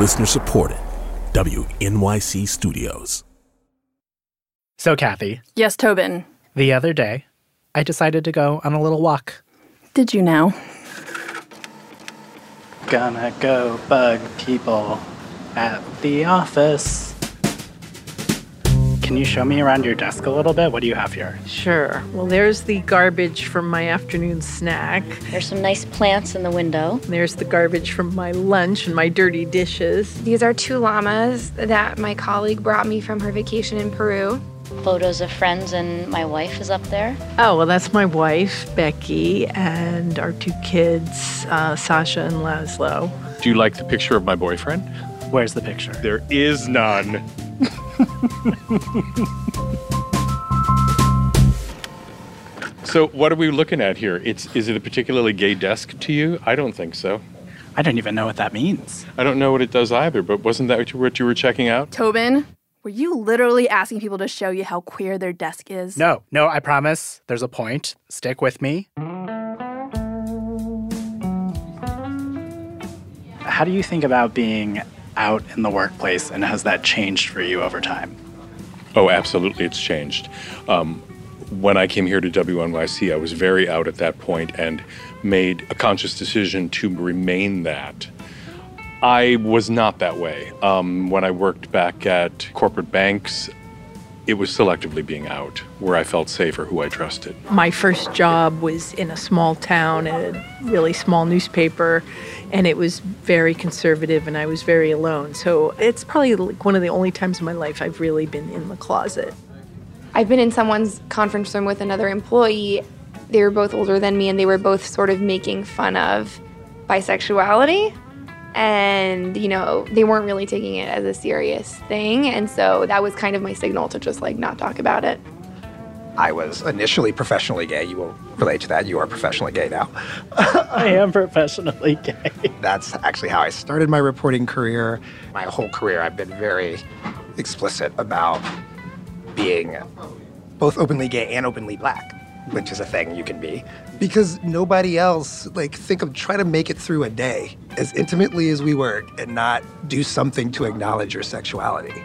Listener supported. WNYC Studios. So, Kathy, Yes, Tobin. the other day, I decided to go on a little walk. Did you now? Gonna go bug people at the office. Can you show me around your desk a little bit? What do you have here? Sure. Well, there's the garbage from my afternoon snack. There's some nice plants in the window. There's the garbage from my lunch and my dirty dishes. These are two llamas that my colleague brought me from her vacation in Peru. Photos of friends, and my wife is up there. Oh, well, that's my wife, Becky, and our two kids, uh, Sasha and Laszlo. Do you like the picture of my boyfriend? Where's the picture? There is none. so, what are we looking at here? It's is it a particularly gay desk to you? I don't think so. I don't even know what that means. I don't know what it does either, but wasn't that what you- what you were checking out? Tobin, were you literally asking people to show you how queer their desk is? No, no, I promise. There's a point. Stick with me. How do you think about being out in the workplace, and has that changed for you over time? Oh, absolutely, it's changed. Um, when I came here to WNYC, I was very out at that point and made a conscious decision to remain that. I was not that way. Um, when I worked back at corporate banks, it was selectively being out where I felt safe or who I trusted. My first job was in a small town at a really small newspaper, and it was very conservative, and I was very alone. So it's probably like one of the only times in my life I've really been in the closet. I've been in someone's conference room with another employee. They were both older than me, and they were both sort of making fun of bisexuality. And, you know, they weren't really taking it as a serious thing. And so that was kind of my signal to just like not talk about it. I was initially professionally gay. You will relate to that. You are professionally gay now. I am professionally gay. That's actually how I started my reporting career. My whole career, I've been very explicit about being both openly gay and openly black, which is a thing you can be. Because nobody else, like, think of try to make it through a day as intimately as we work and not do something to acknowledge your sexuality.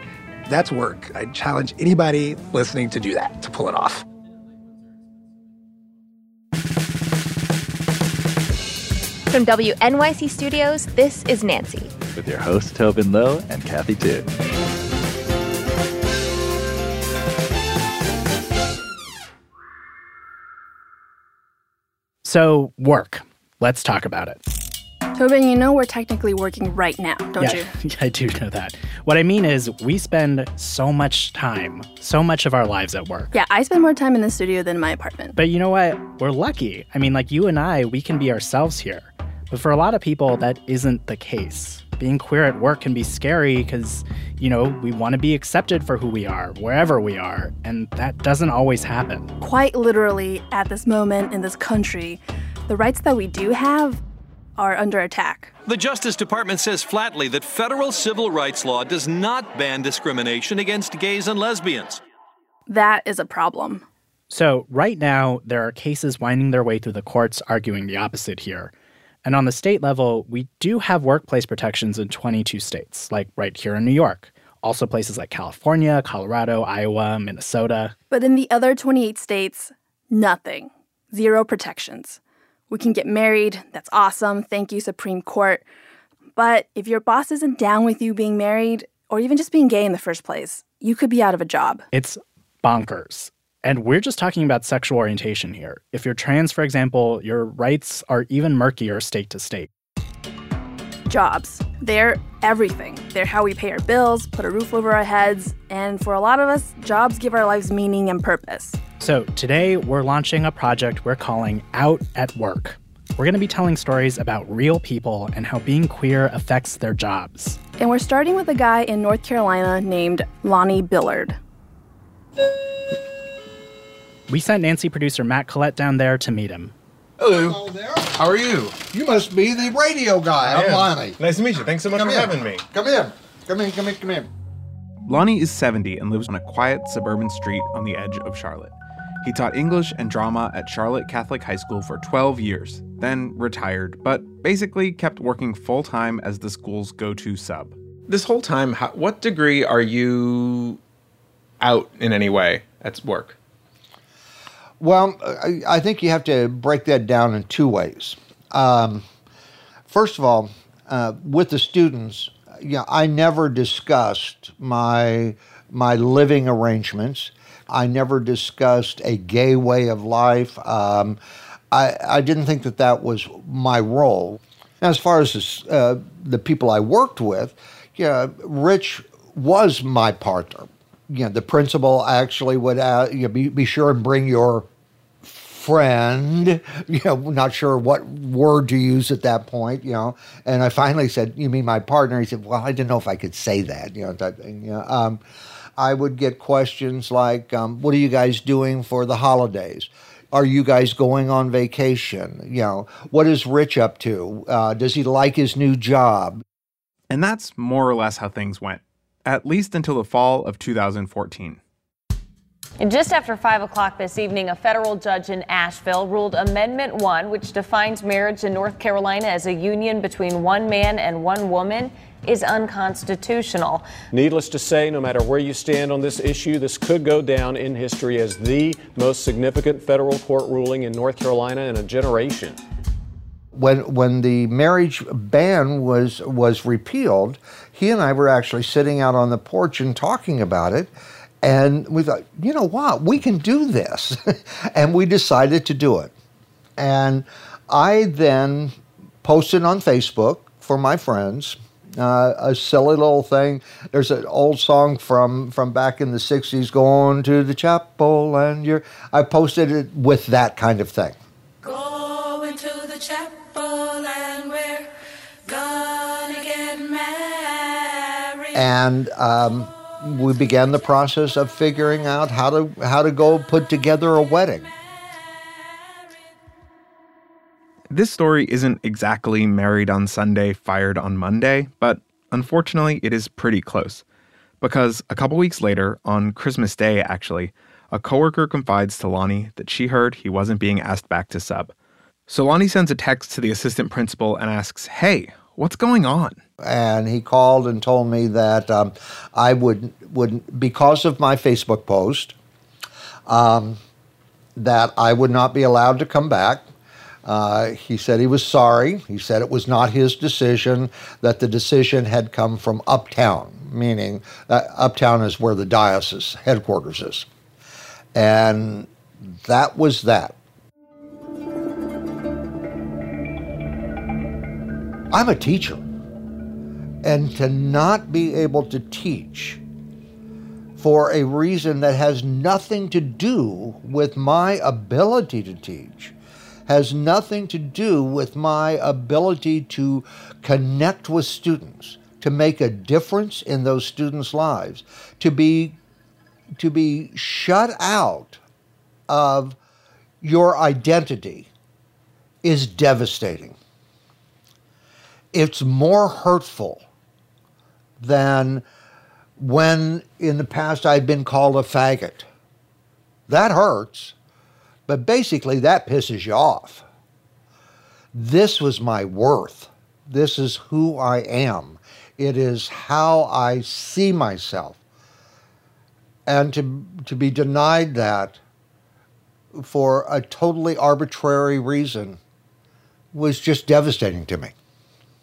That's work. I challenge anybody listening to do that, to pull it off. From WNYC Studios, this is Nancy. with your hosts Tobin Low and Kathy Tu. So, work. Let's talk about it. Tobin, you know we're technically working right now, don't you? yeah, you? I do know that. What I mean is, we spend so much time, so much of our lives at work. Yeah, I spend more time in the studio than my apartment. But you know what? We're lucky. I mean, like you and I, we can be ourselves here. But for a lot of people, that isn't the case. Being queer at work can be scary because, you know, we want to be accepted for who we are, wherever we are. And that doesn't always happen. Quite literally, at this moment in this country, the rights that we do have are under attack. The Justice Department says flatly that federal civil rights law does not ban discrimination against gays and lesbians. That is a problem. So, right now, there are cases winding their way through the courts arguing the opposite here. And on the state level, we do have workplace protections in 22 states, like right here in New York. Also, places like California, Colorado, Iowa, Minnesota. But in the other 28 states, nothing. Zero protections. We can get married. That's awesome. Thank you, Supreme Court. But if your boss isn't down with you being married, or even just being gay in the first place, you could be out of a job. It's bonkers. And we're just talking about sexual orientation here. If you're trans, for example, your rights are even murkier state to state. Jobs. They're everything. They're how we pay our bills, put a roof over our heads, and for a lot of us, jobs give our lives meaning and purpose. So today, we're launching a project we're calling Out at Work. We're going to be telling stories about real people and how being queer affects their jobs. And we're starting with a guy in North Carolina named Lonnie Billard. We sent Nancy producer Matt Collette down there to meet him. Hello. How are you? You must be the radio guy. I I'm am. Lonnie. Nice to meet you. Thanks so much Come for in. having me. Come in. Come in. Come in. Come in. Lonnie is 70 and lives on a quiet suburban street on the edge of Charlotte. He taught English and drama at Charlotte Catholic High School for 12 years, then retired, but basically kept working full time as the school's go to sub. This whole time, how, what degree are you out in any way at work? Well, I, I think you have to break that down in two ways. Um, first of all, uh, with the students, you know, I never discussed my my living arrangements. I never discussed a gay way of life. Um, I, I didn't think that that was my role. As far as this, uh, the people I worked with, yeah, Rich was my partner. You know, the principal actually would uh, you know, be, be sure and bring your friend. You know, not sure what word to use at that point. You know, and I finally said, "You mean my partner?" He said, "Well, I didn't know if I could say that." You know, thing. You know, um, I would get questions like, um, "What are you guys doing for the holidays?" Are you guys going on vacation? You know, what is Rich up to? Uh, does he like his new job? And that's more or less how things went, at least until the fall of 2014. And just after 5 o'clock this evening, a federal judge in Asheville ruled Amendment 1, which defines marriage in North Carolina as a union between one man and one woman, is unconstitutional. Needless to say, no matter where you stand on this issue, this could go down in history as the most significant federal court ruling in North Carolina in a generation. When, when the marriage ban was, was repealed, he and I were actually sitting out on the porch and talking about it. And we thought, you know what, we can do this. and we decided to do it. And I then posted on Facebook for my friends uh, a silly little thing. There's an old song from from back in the '60s, "Going to the chapel," and you're. I posted it with that kind of thing. Going to the chapel and we're gonna get married. And um, we began the process of figuring out how to how to go put together a wedding. This story isn't exactly married on Sunday, fired on Monday, but unfortunately, it is pretty close. Because a couple weeks later, on Christmas Day actually, a coworker confides to Lonnie that she heard he wasn't being asked back to sub. So Lonnie sends a text to the assistant principal and asks, Hey, what's going on? And he called and told me that um, I would, would, because of my Facebook post, um, that I would not be allowed to come back uh, he said he was sorry. He said it was not his decision, that the decision had come from uptown, meaning that uptown is where the diocese headquarters is. And that was that. I'm a teacher. And to not be able to teach for a reason that has nothing to do with my ability to teach has nothing to do with my ability to connect with students, to make a difference in those students' lives, to be to be shut out of your identity is devastating. It's more hurtful than when in the past I'd been called a faggot. That hurts. But basically, that pisses you off. This was my worth. This is who I am. It is how I see myself. And to, to be denied that for a totally arbitrary reason was just devastating to me.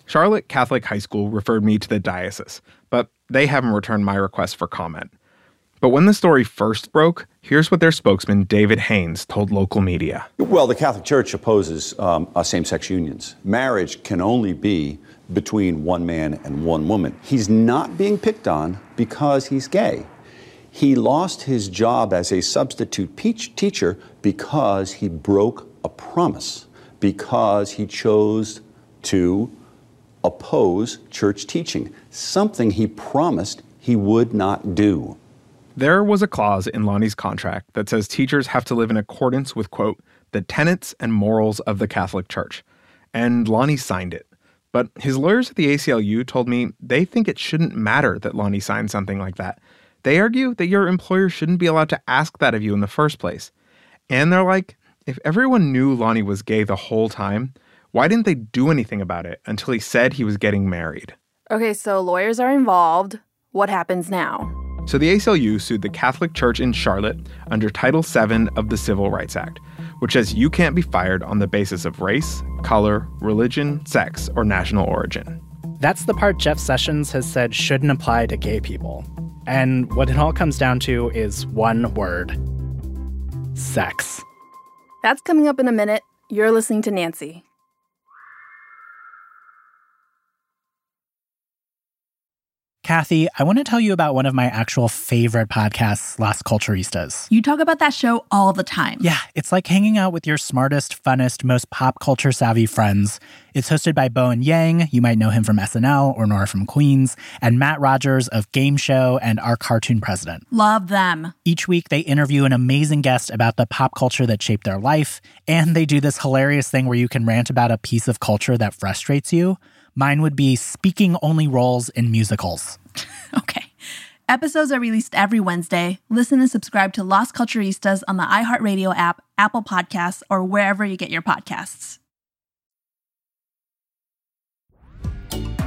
Charlotte Catholic High School referred me to the diocese, but they haven't returned my request for comment. But when the story first broke, here's what their spokesman, David Hains, told local media. Well, the Catholic Church opposes um, uh, same sex unions. Marriage can only be between one man and one woman. He's not being picked on because he's gay. He lost his job as a substitute teacher because he broke a promise, because he chose to oppose church teaching, something he promised he would not do. There was a clause in Lonnie's contract that says teachers have to live in accordance with, quote, the tenets and morals of the Catholic Church. And Lonnie signed it. But his lawyers at the ACLU told me they think it shouldn't matter that Lonnie signed something like that. They argue that your employer shouldn't be allowed to ask that of you in the first place. And they're like, if everyone knew Lonnie was gay the whole time, why didn't they do anything about it until he said he was getting married? Okay, so lawyers are involved. What happens now? So the ACLU sued the Catholic Church in Charlotte under Title VII of the Civil Rights Act, which says you can't be fired on the basis of race, color, religion, sex, or national origin. That's the part Jeff Sessions has said shouldn't apply to gay people. And what it all comes down to is one word sex. That's coming up in a minute. You're listening to Nancy. Kathy, I want to tell you about one of my actual favorite podcasts, Las Culturistas. You talk about that show all the time. Yeah, it's like hanging out with your smartest, funnest, most pop culture savvy friends. It's hosted by Bowen Yang, you might know him from SNL or Nora from Queens, and Matt Rogers of Game Show and Our Cartoon President. Love them. Each week, they interview an amazing guest about the pop culture that shaped their life, and they do this hilarious thing where you can rant about a piece of culture that frustrates you. Mine would be speaking only roles in musicals. okay. Episodes are released every Wednesday. Listen and subscribe to Las Culturistas on the iHeartRadio app, Apple Podcasts, or wherever you get your podcasts.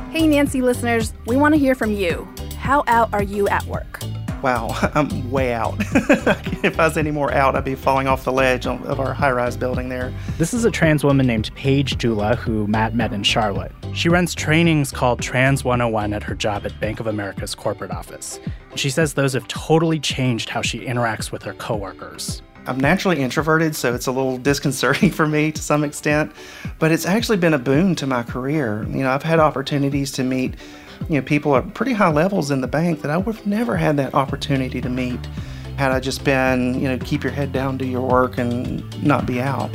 Hey, Nancy listeners, we want to hear from you. How out are you at work? Wow, I'm way out. if I was any more out, I'd be falling off the ledge of our high rise building there. This is a trans woman named Paige Jula who Matt met in Charlotte. She runs trainings called Trans 101 at her job at Bank of America's corporate office. She says those have totally changed how she interacts with her coworkers. I'm naturally introverted, so it's a little disconcerting for me to some extent, but it's actually been a boon to my career. You know, I've had opportunities to meet you know, people at pretty high levels in the bank that I would have never had that opportunity to meet had I just been, you know, keep your head down, do your work, and not be out.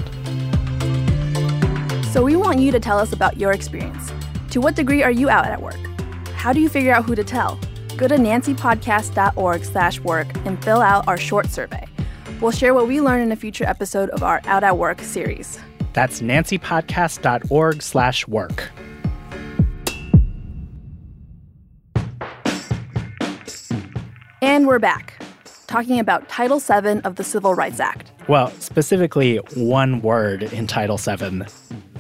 So we want you to tell us about your experience. To what degree are you out at work? How do you figure out who to tell? Go to nancypodcast.org slash work and fill out our short survey. We'll share what we learn in a future episode of our Out at Work series. That's nancypodcast.org slash work. And we're back, talking about Title VII of the Civil Rights Act. Well, specifically, one word in Title VII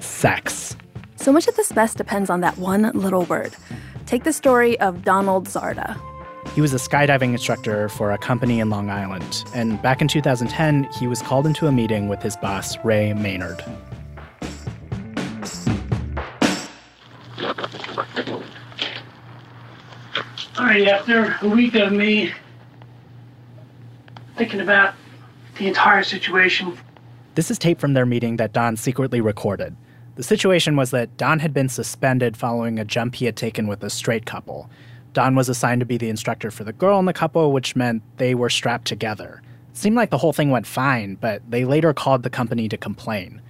sex. So much of this mess depends on that one little word. Take the story of Donald Zarda. He was a skydiving instructor for a company in Long Island, and back in 2010, he was called into a meeting with his boss, Ray Maynard. Right, after a week of me thinking about the entire situation. This is tape from their meeting that Don secretly recorded. The situation was that Don had been suspended following a jump he had taken with a straight couple. Don was assigned to be the instructor for the girl in the couple, which meant they were strapped together. It seemed like the whole thing went fine, but they later called the company to complain.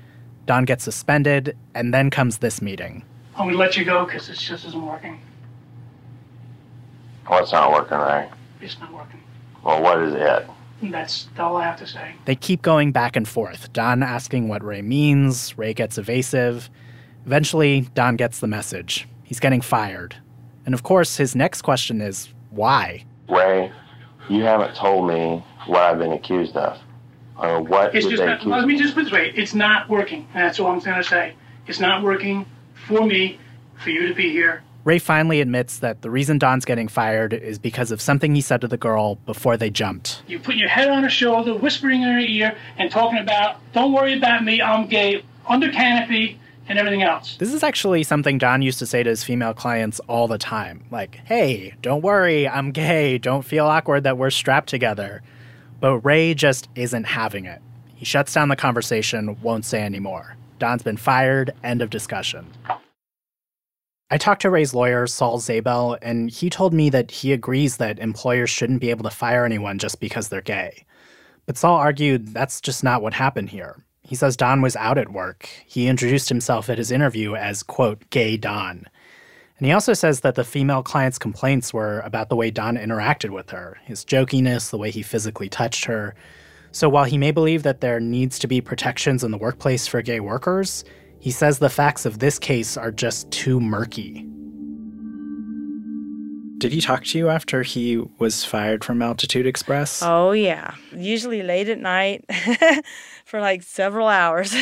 Don gets suspended, and then comes this meeting. I'm gonna let you go because it just isn't working. What's not working, Ray? It's not working. Well, what is it? That's all I have to say. They keep going back and forth, Don asking what Ray means, Ray gets evasive. Eventually, Don gets the message. He's getting fired. And of course, his next question is why? Ray, you haven't told me what I've been accused of. Or what It's did just they not, accuse let me me just put it this way. It's not working. That's all I'm going to say. It's not working for me, for you to be here. Ray finally admits that the reason Don's getting fired is because of something he said to the girl before they jumped. You put your head on her shoulder, whispering in her ear, and talking about, don't worry about me, I'm gay, under canopy, and everything else. This is actually something Don used to say to his female clients all the time. Like, hey, don't worry, I'm gay. Don't feel awkward that we're strapped together. But Ray just isn't having it. He shuts down the conversation, won't say anymore. Don's been fired, end of discussion. I talked to Ray's lawyer, Saul Zabell, and he told me that he agrees that employers shouldn't be able to fire anyone just because they're gay. But Saul argued that's just not what happened here. He says Don was out at work. He introduced himself at his interview as, quote, gay Don. And he also says that the female client's complaints were about the way Don interacted with her, his jokiness, the way he physically touched her. So while he may believe that there needs to be protections in the workplace for gay workers, he says the facts of this case are just too murky. Did he talk to you after he was fired from Altitude Express? Oh, yeah. Usually late at night for like several hours.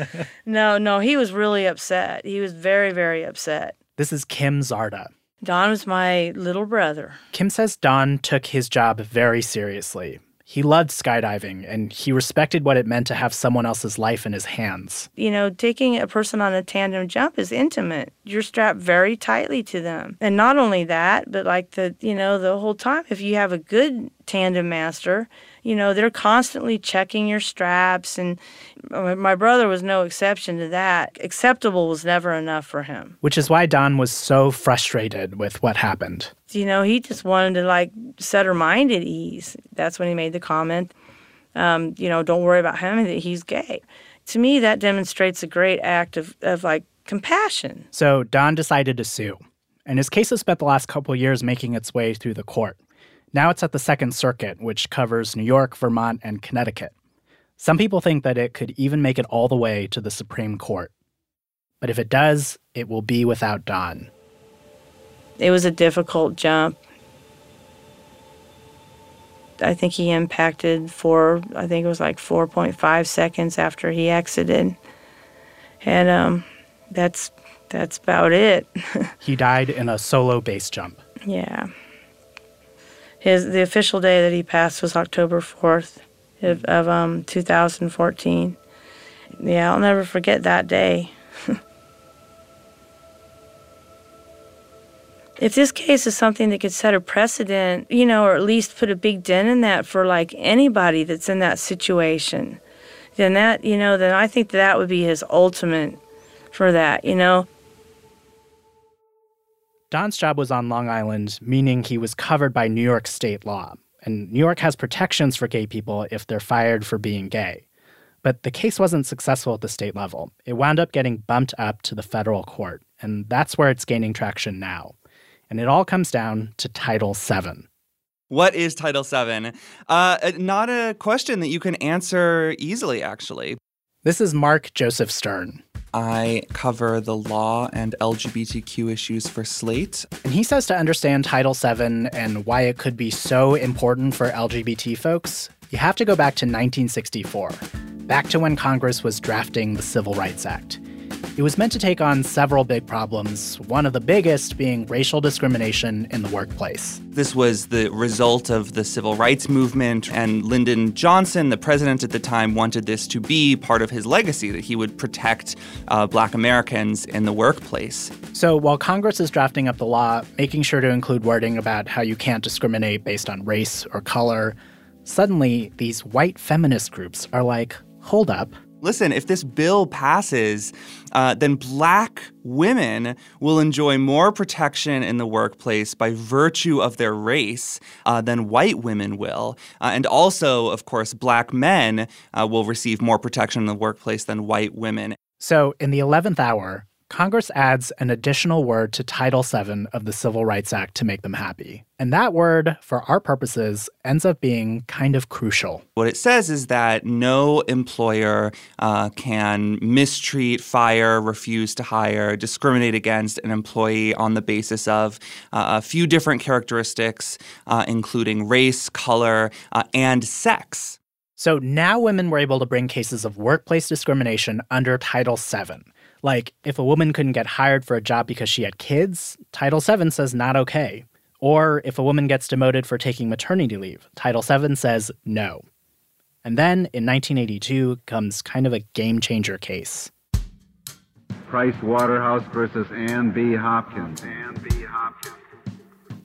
no, no, he was really upset. He was very, very upset. This is Kim Zarda. Don was my little brother. Kim says Don took his job very seriously. He loved skydiving and he respected what it meant to have someone else's life in his hands. You know, taking a person on a tandem jump is intimate. You're strapped very tightly to them. And not only that, but like the, you know, the whole time, if you have a good tandem master, you know, they're constantly checking your straps. And my brother was no exception to that. Acceptable was never enough for him. Which is why Don was so frustrated with what happened. You know, he just wanted to like set her mind at ease. That's when he made the comment, um, you know, don't worry about him, that he's gay. To me, that demonstrates a great act of, of like compassion. So Don decided to sue. And his case has spent the last couple years making its way through the court. Now it's at the Second Circuit, which covers New York, Vermont, and Connecticut. Some people think that it could even make it all the way to the Supreme Court. But if it does, it will be without Don. It was a difficult jump. I think he impacted for, I think it was like 4.5 seconds after he exited. And um, that's that's about it. he died in a solo base jump. Yeah. His the official day that he passed was October 4th of, of um 2014. Yeah, I'll never forget that day. if this case is something that could set a precedent, you know, or at least put a big dent in that for like anybody that's in that situation, then that, you know, then I think that, that would be his ultimate for that, you know. Don's job was on Long Island, meaning he was covered by New York state law. And New York has protections for gay people if they're fired for being gay. But the case wasn't successful at the state level. It wound up getting bumped up to the federal court, and that's where it's gaining traction now and it all comes down to Title VII. What is Title VII? Uh, not a question that you can answer easily, actually. This is Mark Joseph Stern. I cover the law and LGBTQ issues for Slate. And he says to understand Title VII and why it could be so important for LGBT folks, you have to go back to 1964, back to when Congress was drafting the Civil Rights Act. It was meant to take on several big problems, one of the biggest being racial discrimination in the workplace. This was the result of the civil rights movement, and Lyndon Johnson, the president at the time, wanted this to be part of his legacy that he would protect uh, black Americans in the workplace. So while Congress is drafting up the law, making sure to include wording about how you can't discriminate based on race or color, suddenly these white feminist groups are like, hold up listen, if this bill passes, uh, then black women will enjoy more protection in the workplace by virtue of their race uh, than white women will. Uh, and also, of course, black men uh, will receive more protection in the workplace than white women. So, in the 11th hour, Congress adds an additional word to Title VII of the Civil Rights Act to make them happy. And that word, for our purposes, ends up being kind of crucial. What it says is that no employer uh, can mistreat, fire, refuse to hire, discriminate against an employee on the basis of uh, a few different characteristics, uh, including race, color, uh, and sex. So now women were able to bring cases of workplace discrimination under Title VII. Like, if a woman couldn't get hired for a job because she had kids, Title VII says not okay. Or if a woman gets demoted for taking maternity leave, Title VII says no. And then in 1982 comes kind of a game changer case. Price Waterhouse versus Ann B. Hopkins. Ann B. Hopkins.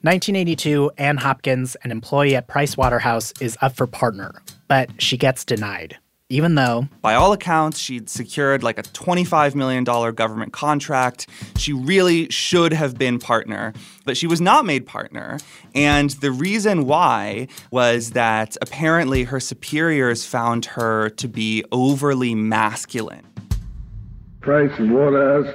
1982, Ann Hopkins, an employee at Price Waterhouse, is up for partner, but she gets denied even though, by all accounts, she'd secured like a $25 million government contract. She really should have been partner, but she was not made partner. And the reason why was that apparently her superiors found her to be overly masculine. Price and Waterhouse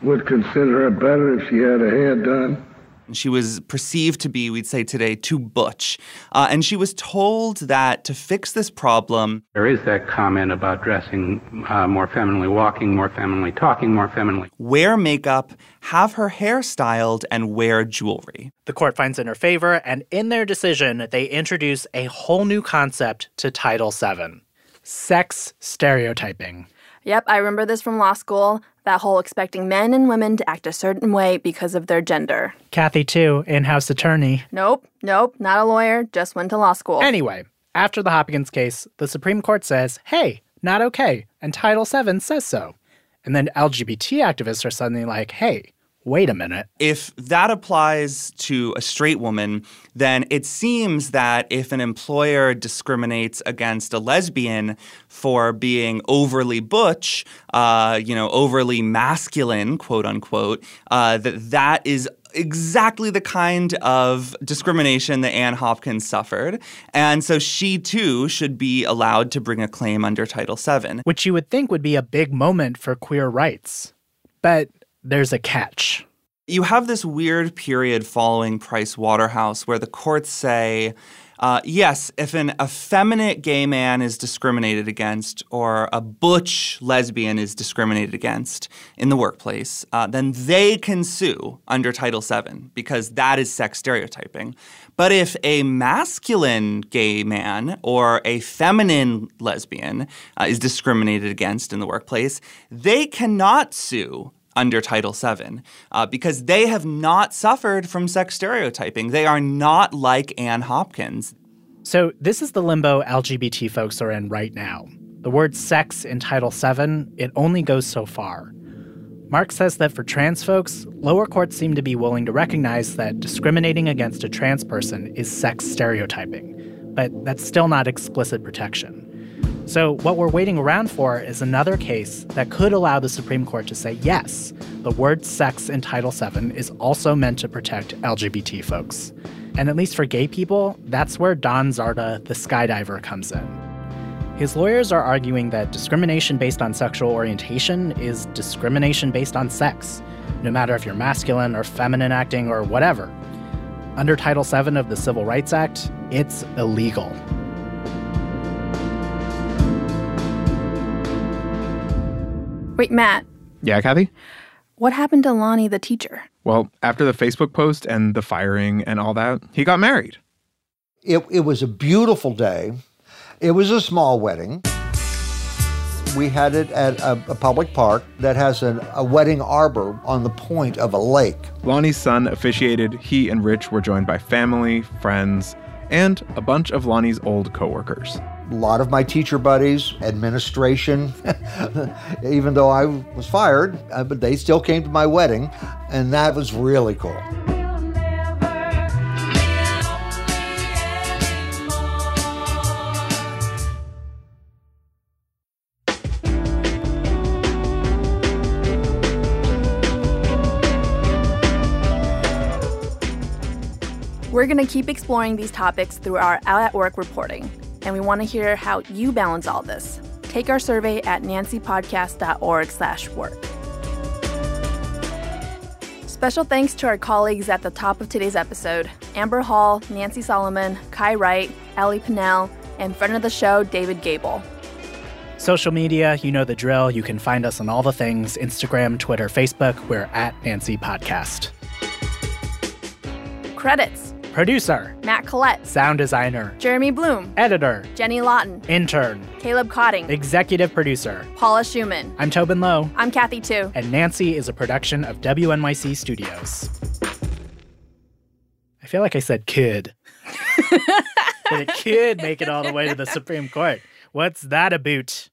would consider her better if she had her hair done she was perceived to be, we'd say today, too butch. Uh, and she was told that to fix this problem. There is that comment about dressing uh, more femininely, walking more femininely, talking more femininely. Wear makeup, have her hair styled, and wear jewelry. The court finds in her favor, and in their decision, they introduce a whole new concept to Title VII sex stereotyping. Yep, I remember this from law school. That whole expecting men and women to act a certain way because of their gender. Kathy, Tu, in house attorney. Nope, nope, not a lawyer, just went to law school. Anyway, after the Hopkins case, the Supreme Court says, hey, not okay, and Title VII says so. And then LGBT activists are suddenly like, hey, wait a minute. If that applies to a straight woman, then it seems that if an employer discriminates against a lesbian for being overly butch, uh, you know, overly masculine, quote unquote, uh, that that is exactly the kind of discrimination that Ann Hopkins suffered. And so she too should be allowed to bring a claim under Title VII. Which you would think would be a big moment for queer rights. But there's a catch. You have this weird period following Price Waterhouse where the courts say, uh, yes, if an effeminate gay man is discriminated against or a butch lesbian is discriminated against in the workplace, uh, then they can sue under Title VII because that is sex stereotyping. But if a masculine gay man or a feminine lesbian uh, is discriminated against in the workplace, they cannot sue under Title VII uh, because they have not suffered from sex stereotyping. They are not like Ann Hopkins. So, this is the limbo LGBT folks are in right now. The word sex in Title VII, it only goes so far. Mark says that for trans folks, lower courts seem to be willing to recognize that discriminating against a trans person is sex stereotyping, but that's still not explicit protection. So, what we're waiting around for is another case that could allow the Supreme Court to say yes, the word sex in Title VII is also meant to protect LGBT folks. And at least for gay people, that's where Don Zarda, the skydiver, comes in. His lawyers are arguing that discrimination based on sexual orientation is discrimination based on sex, no matter if you're masculine or feminine acting or whatever. Under Title VII of the Civil Rights Act, it's illegal. Wait, Matt, Yeah, Kathy? what happened to Lonnie the teacher? Well, after the Facebook post and the firing and all that, he got married. It, it was a beautiful day. It was a small wedding. We had it at a, a public park that has an, a wedding arbor on the point of a lake. Lonnie's son officiated. He and Rich were joined by family, friends, and a bunch of Lonnie's old coworkers. A lot of my teacher buddies, administration, even though I was fired, uh, but they still came to my wedding, and that was really cool. We're going to keep exploring these topics through our Out at Work reporting, and we want to hear how you balance all this. Take our survey at nancypodcast.org slash work. Special thanks to our colleagues at the top of today's episode Amber Hall, Nancy Solomon, Kai Wright, Ellie Pinnell, and friend of the show, David Gable. Social media, you know the drill. You can find us on all the things Instagram, Twitter, Facebook. We're at Nancy Podcast. Credits Producer, Matt Collette, sound designer, Jeremy Bloom, editor, Jenny Lawton, intern, Caleb Cotting, executive producer. Paula Szuchman. I'm Tobin Low, I'm Kathy Tu. and Nancy is a production of WNYC Studios. I feel like I said kid. but it could make it all the way to the Supreme Court. What's that about?